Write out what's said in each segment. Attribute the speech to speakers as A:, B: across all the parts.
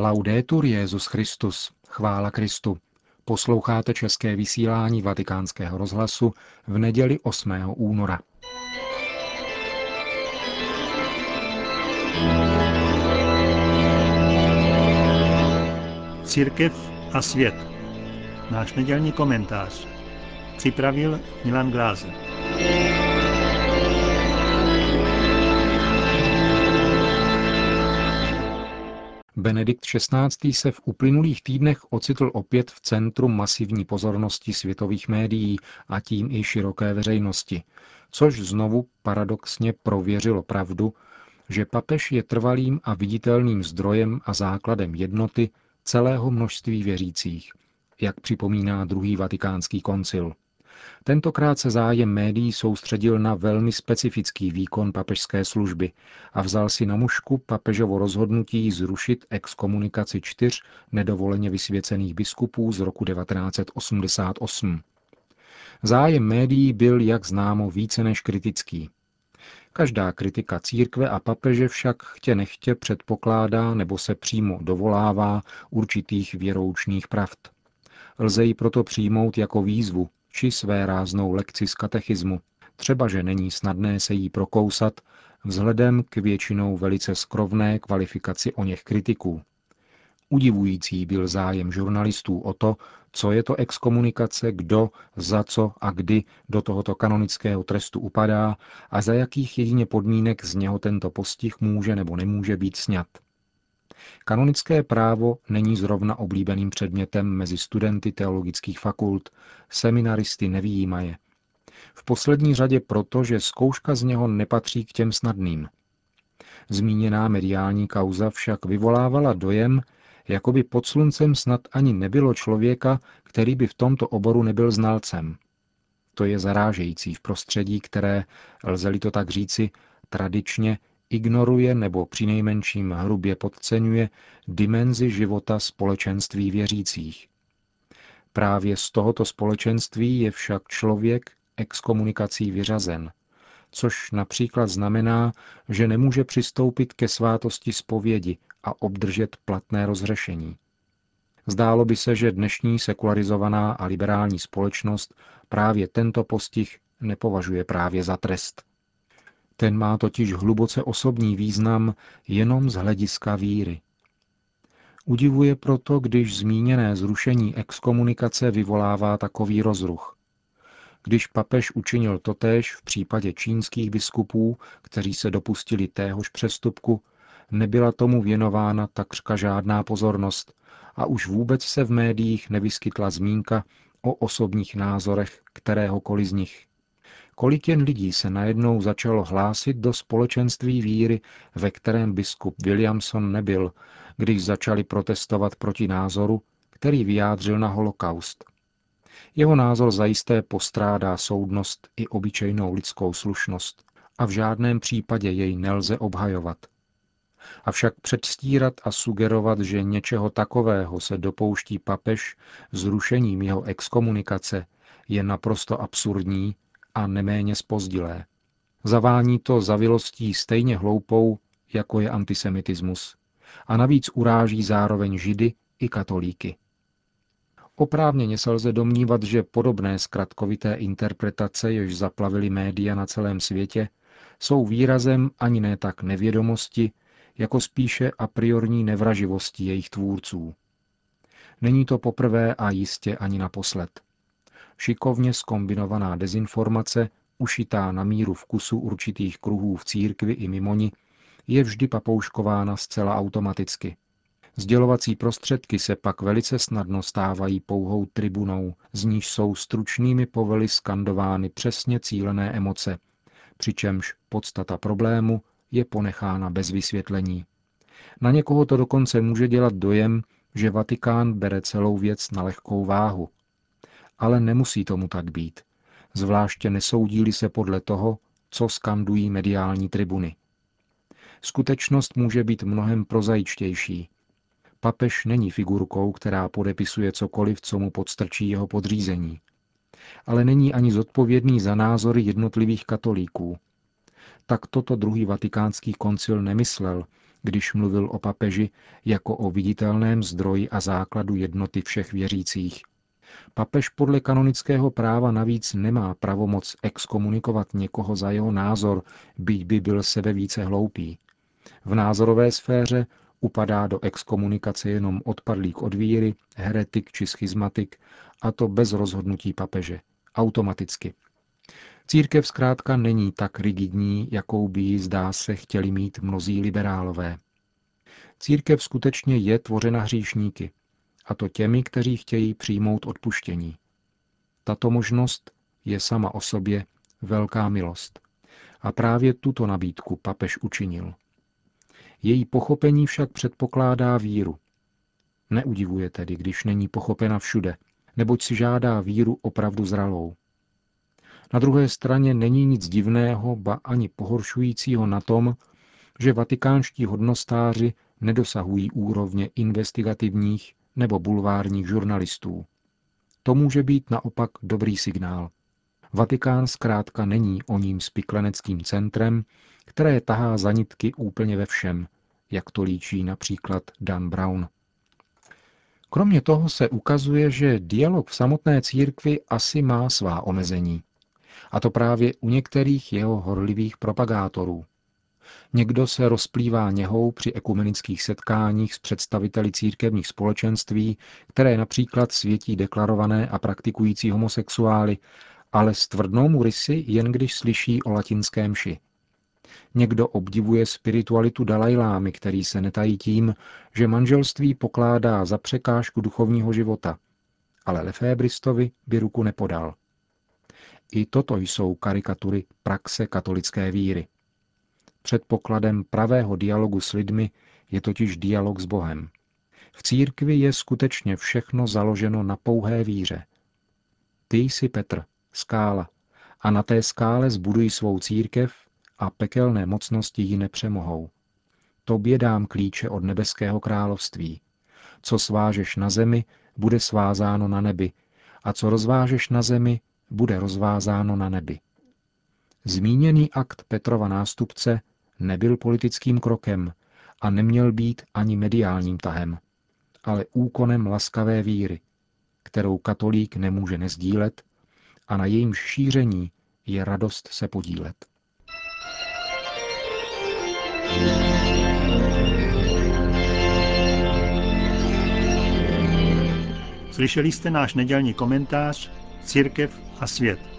A: Laudetur Jezus Christus, chvála Kristu. Posloucháte české vysílání Vatikánského rozhlasu v neděli 8. února.
B: Církev a svět. Náš nedělní komentář. Připravil Milan Glázer.
A: Benedikt XVI. se v uplynulých týdnech ocitl opět v centru masivní pozornosti světových médií a tím i široké veřejnosti, což znovu paradoxně prověřilo pravdu, že papež je trvalým a viditelným zdrojem a základem jednoty celého množství věřících, jak připomíná druhý vatikánský koncil. Tentokrát se zájem médií soustředil na velmi specifický výkon papežské služby a vzal si na mušku papežovo rozhodnutí zrušit exkomunikaci čtyř nedovoleně vysvěcených biskupů z roku 1988. Zájem médií byl, jak známo, více než kritický. Každá kritika církve a papeže však chtě nechtě předpokládá nebo se přímo dovolává určitých věroučných pravd. Lze ji proto přijmout jako výzvu, či své ráznou lekci z katechismu, třeba že není snadné se jí prokousat vzhledem k většinou velice skrovné kvalifikaci o něch kritiků. Udivující byl zájem žurnalistů o to, co je to exkomunikace, kdo, za co a kdy do tohoto kanonického trestu upadá a za jakých jedině podmínek z něho tento postih může nebo nemůže být sňat. Kanonické právo není zrovna oblíbeným předmětem mezi studenty teologických fakult, seminaristy nevýjímaje. V poslední řadě proto, že zkouška z něho nepatří k těm snadným. Zmíněná mediální kauza však vyvolávala dojem, jako by pod sluncem snad ani nebylo člověka, který by v tomto oboru nebyl znalcem. To je zarážející v prostředí, které, lze-li to tak říci, tradičně ignoruje nebo přinejmenším hrubě podceňuje dimenzi života společenství věřících. Právě z tohoto společenství je však člověk exkomunikací vyřazen, což například znamená, že nemůže přistoupit ke svátosti zpovědi a obdržet platné rozřešení. Zdálo by se, že dnešní sekularizovaná a liberální společnost právě tento postih nepovažuje právě za trest. Ten má totiž hluboce osobní význam jenom z hlediska víry. Udivuje proto, když zmíněné zrušení exkomunikace vyvolává takový rozruch. Když papež učinil totéž v případě čínských biskupů, kteří se dopustili téhož přestupku, nebyla tomu věnována takřka žádná pozornost a už vůbec se v médiích nevyskytla zmínka o osobních názorech kteréhokoliv z nich. Kolik jen lidí se najednou začalo hlásit do společenství víry, ve kterém biskup Williamson nebyl, když začali protestovat proti názoru, který vyjádřil na holokaust. Jeho názor zajisté postrádá soudnost i obyčejnou lidskou slušnost a v žádném případě jej nelze obhajovat. Avšak předstírat a sugerovat, že něčeho takového se dopouští papež zrušením jeho exkomunikace, je naprosto absurdní a neméně spozdilé. Zavání to zavilostí stejně hloupou, jako je antisemitismus. A navíc uráží zároveň židy i katolíky. Oprávněně se lze domnívat, že podobné zkratkovité interpretace, jež zaplavily média na celém světě, jsou výrazem ani ne tak nevědomosti, jako spíše a priorní nevraživosti jejich tvůrců. Není to poprvé a jistě ani naposled šikovně skombinovaná dezinformace, ušitá na míru vkusu určitých kruhů v církvi i mimo ní, je vždy papouškována zcela automaticky. Sdělovací prostředky se pak velice snadno stávají pouhou tribunou, z níž jsou stručnými povely skandovány přesně cílené emoce, přičemž podstata problému je ponechána bez vysvětlení. Na někoho to dokonce může dělat dojem, že Vatikán bere celou věc na lehkou váhu ale nemusí tomu tak být. Zvláště nesoudí se podle toho, co skandují mediální tribuny. Skutečnost může být mnohem prozaičtější. Papež není figurkou, která podepisuje cokoliv, co mu podstrčí jeho podřízení. Ale není ani zodpovědný za názory jednotlivých katolíků. Tak toto druhý vatikánský koncil nemyslel, když mluvil o papeži jako o viditelném zdroji a základu jednoty všech věřících. Papež podle kanonického práva navíc nemá pravomoc exkomunikovat někoho za jeho názor, byť by byl sebe více hloupý. V názorové sféře upadá do exkomunikace jenom odpadlík od víry, heretik či schizmatik, a to bez rozhodnutí papeže. Automaticky. Církev zkrátka není tak rigidní, jakou by ji zdá se chtěli mít mnozí liberálové. Církev skutečně je tvořena hříšníky, a to těmi, kteří chtějí přijmout odpuštění. Tato možnost je sama o sobě velká milost. A právě tuto nabídku papež učinil. Její pochopení však předpokládá víru. Neudivuje tedy, když není pochopena všude, neboť si žádá víru opravdu zralou. Na druhé straně není nic divného, ba ani pohoršujícího na tom, že vatikánští hodnostáři nedosahují úrovně investigativních nebo bulvárních žurnalistů. To může být naopak dobrý signál. Vatikán zkrátka není o ním spikleneckým centrem, které tahá za nitky úplně ve všem, jak to líčí například Dan Brown. Kromě toho se ukazuje, že dialog v samotné církvi asi má svá omezení. A to právě u některých jeho horlivých propagátorů. Někdo se rozplývá něhou při ekumenických setkáních s představiteli církevních společenství, které například světí deklarované a praktikující homosexuály, ale stvrdnou mu rysy jen když slyší o latinském ši. Někdo obdivuje spiritualitu Dalajlámy, který se netají tím, že manželství pokládá za překážku duchovního života, ale Lefébristovi by ruku nepodal. I toto jsou karikatury praxe katolické víry. Předpokladem pravého dialogu s lidmi je totiž dialog s Bohem. V církvi je skutečně všechno založeno na pouhé víře. Ty jsi Petr, skála, a na té skále zbuduj svou církev a pekelné mocnosti ji nepřemohou. Tobě dám klíče od nebeského království. Co svážeš na zemi, bude svázáno na nebi, a co rozvážeš na zemi, bude rozvázáno na nebi. Zmíněný akt Petrova nástupce nebyl politickým krokem a neměl být ani mediálním tahem, ale úkonem laskavé víry, kterou katolík nemůže nezdílet a na jejím šíření je radost se podílet.
B: Slyšeli jste náš nedělní komentář Církev a svět.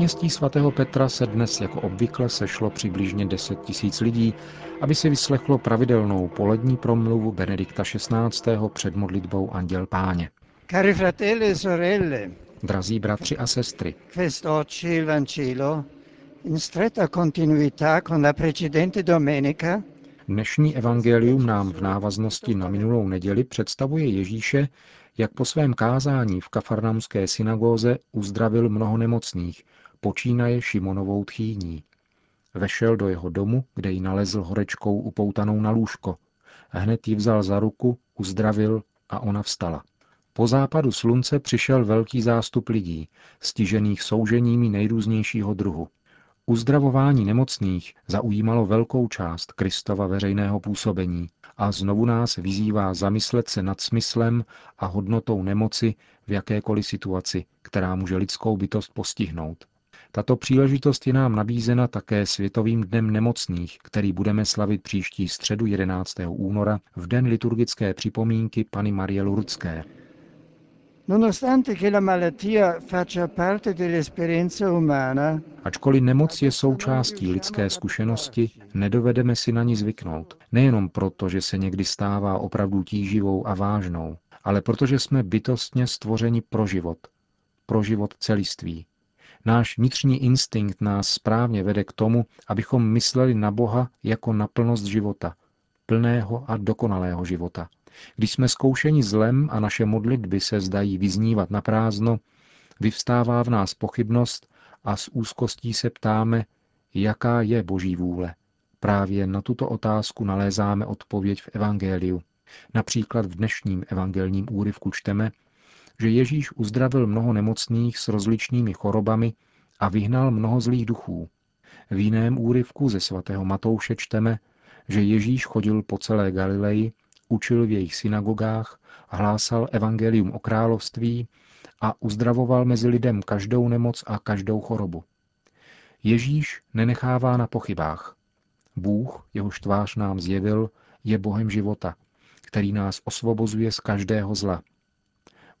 A: Náměstí svatého Petra se dnes jako obvykle sešlo přibližně 10 tisíc lidí, aby si vyslechlo pravidelnou polední promluvu Benedikta XVI. před modlitbou Anděl Páně.
C: Cari fratelli e sorelle,
A: Drazí bratři a sestry,
C: quest'oggi il Vangelo, in stretta continuità con la precedente domenica,
A: Dnešní evangelium nám v návaznosti na minulou neděli představuje Ježíše, jak po svém kázání v kafarnamské synagóze uzdravil mnoho nemocných, počínaje Šimonovou tchýní. Vešel do jeho domu, kde ji nalezl horečkou upoutanou na lůžko. Hned ji vzal za ruku, uzdravil a ona vstala. Po západu slunce přišel velký zástup lidí, stižených souženími nejrůznějšího druhu. Uzdravování nemocných zaujímalo velkou část Kristova veřejného působení a znovu nás vyzývá zamyslet se nad smyslem a hodnotou nemoci v jakékoliv situaci, která může lidskou bytost postihnout. Tato příležitost je nám nabízena také Světovým dnem nemocných, který budeme slavit příští středu 11. února v den liturgické připomínky Pany Marie Lurdské. Ačkoliv nemoc je součástí lidské zkušenosti, nedovedeme si na ní zvyknout. Nejenom proto, že se někdy stává opravdu tíživou a vážnou, ale protože jsme bytostně stvořeni pro život. Pro život celiství. Náš vnitřní instinkt nás správně vede k tomu, abychom mysleli na Boha jako na plnost života, plného a dokonalého života. Když jsme zkoušeni zlem a naše modlitby se zdají vyznívat na prázdno, vyvstává v nás pochybnost a s úzkostí se ptáme, jaká je Boží vůle. Právě na tuto otázku nalézáme odpověď v Evangeliu. Například v dnešním evangelním úryvku čteme, že Ježíš uzdravil mnoho nemocných s rozličnými chorobami a vyhnal mnoho zlých duchů. V jiném úryvku ze svatého Matouše čteme, že Ježíš chodil po celé Galileji, učil v jejich synagogách, hlásal evangelium o království a uzdravoval mezi lidem každou nemoc a každou chorobu. Ježíš nenechává na pochybách. Bůh, jehož tvář nám zjevil, je Bohem života, který nás osvobozuje z každého zla.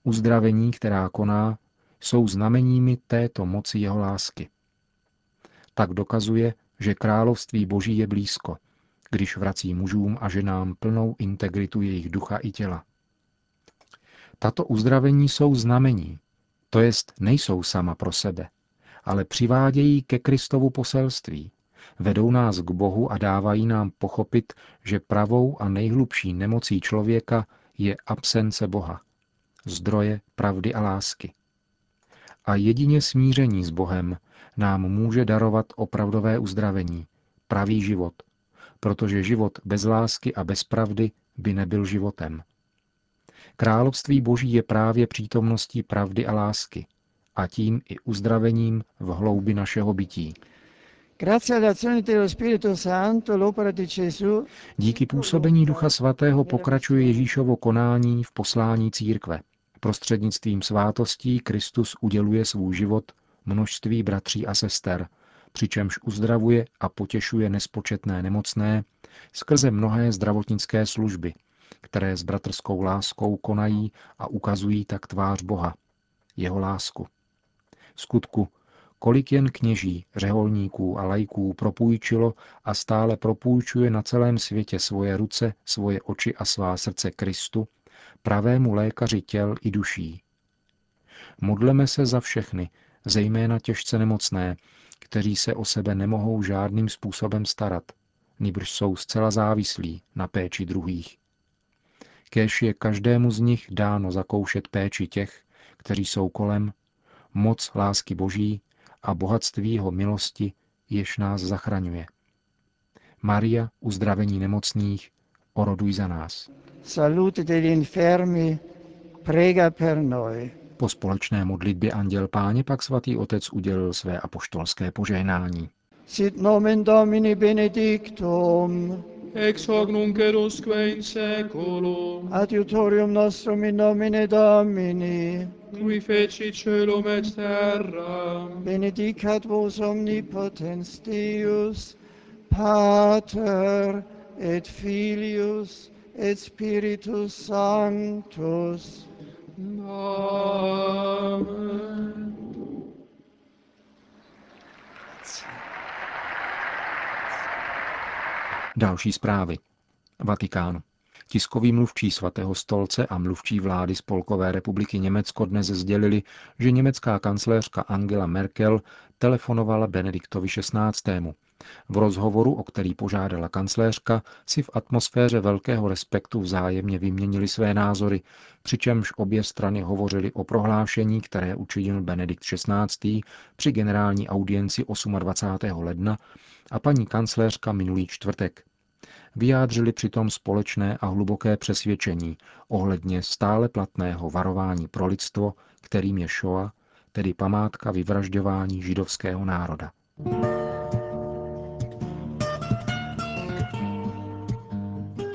A: Uzdravení, která koná, jsou znameními této moci jeho lásky. Tak dokazuje, že království Boží je blízko, když vrací mužům a ženám plnou integritu jejich ducha i těla. Tato uzdravení jsou znamení, to jest nejsou sama pro sebe, ale přivádějí ke Kristovu poselství, vedou nás k Bohu a dávají nám pochopit, že pravou a nejhlubší nemocí člověka je absence Boha, zdroje pravdy a lásky. A jedině smíření s Bohem nám může darovat opravdové uzdravení, pravý život, protože život bez lásky a bez pravdy by nebyl životem. Království Boží je právě přítomností pravdy a lásky a tím i uzdravením v hloubi našeho bytí. Díky působení Ducha Svatého pokračuje Ježíšovo konání v poslání církve. Prostřednictvím svátostí Kristus uděluje svůj život množství bratří a sester, přičemž uzdravuje a potěšuje nespočetné nemocné skrze mnohé zdravotnické služby, které s bratrskou láskou konají a ukazují tak tvář Boha, jeho lásku. Skutku, kolik jen kněží, řeholníků a lajků propůjčilo a stále propůjčuje na celém světě svoje ruce, svoje oči a svá srdce Kristu, pravému lékaři těl i duší. Modleme se za všechny, zejména těžce nemocné, kteří se o sebe nemohou žádným způsobem starat, nýbrž jsou zcela závislí na péči druhých. Kéž je každému z nich dáno zakoušet péči těch, kteří jsou kolem, moc lásky Boží a bohatství jeho milosti, jež nás zachraňuje. Maria, uzdravení nemocných, oroduj za nás.
C: Salute degli infermi, prega per noi.
A: Po společné modlitbě Anděl Páně pak svatý otec udělil své apoštolské požehnání.
C: Sit nomen Domini benedictum,
D: ex hoc nunc edusque in seculum,
C: adiutorium nostrum in nomine Domini,
D: qui feci celum et terra,
C: benedicat vos omnipotens Deus, Pater et Filius et Spiritus Sanctus.
D: Amen.
A: Další zprávy. Vatikán. Tiskový mluvčí svatého stolce a mluvčí vlády Spolkové republiky Německo dnes sdělili, že německá kancléřka Angela Merkel telefonovala Benediktovi XVI. V rozhovoru, o který požádala kancléřka, si v atmosféře velkého respektu vzájemně vyměnili své názory, přičemž obě strany hovořily o prohlášení, které učinil Benedikt XVI. při generální audienci 28. ledna a paní kancléřka minulý čtvrtek. Vyjádřili přitom společné a hluboké přesvědčení ohledně stále platného varování pro lidstvo, kterým je Shoah, tedy památka vyvražďování židovského národa.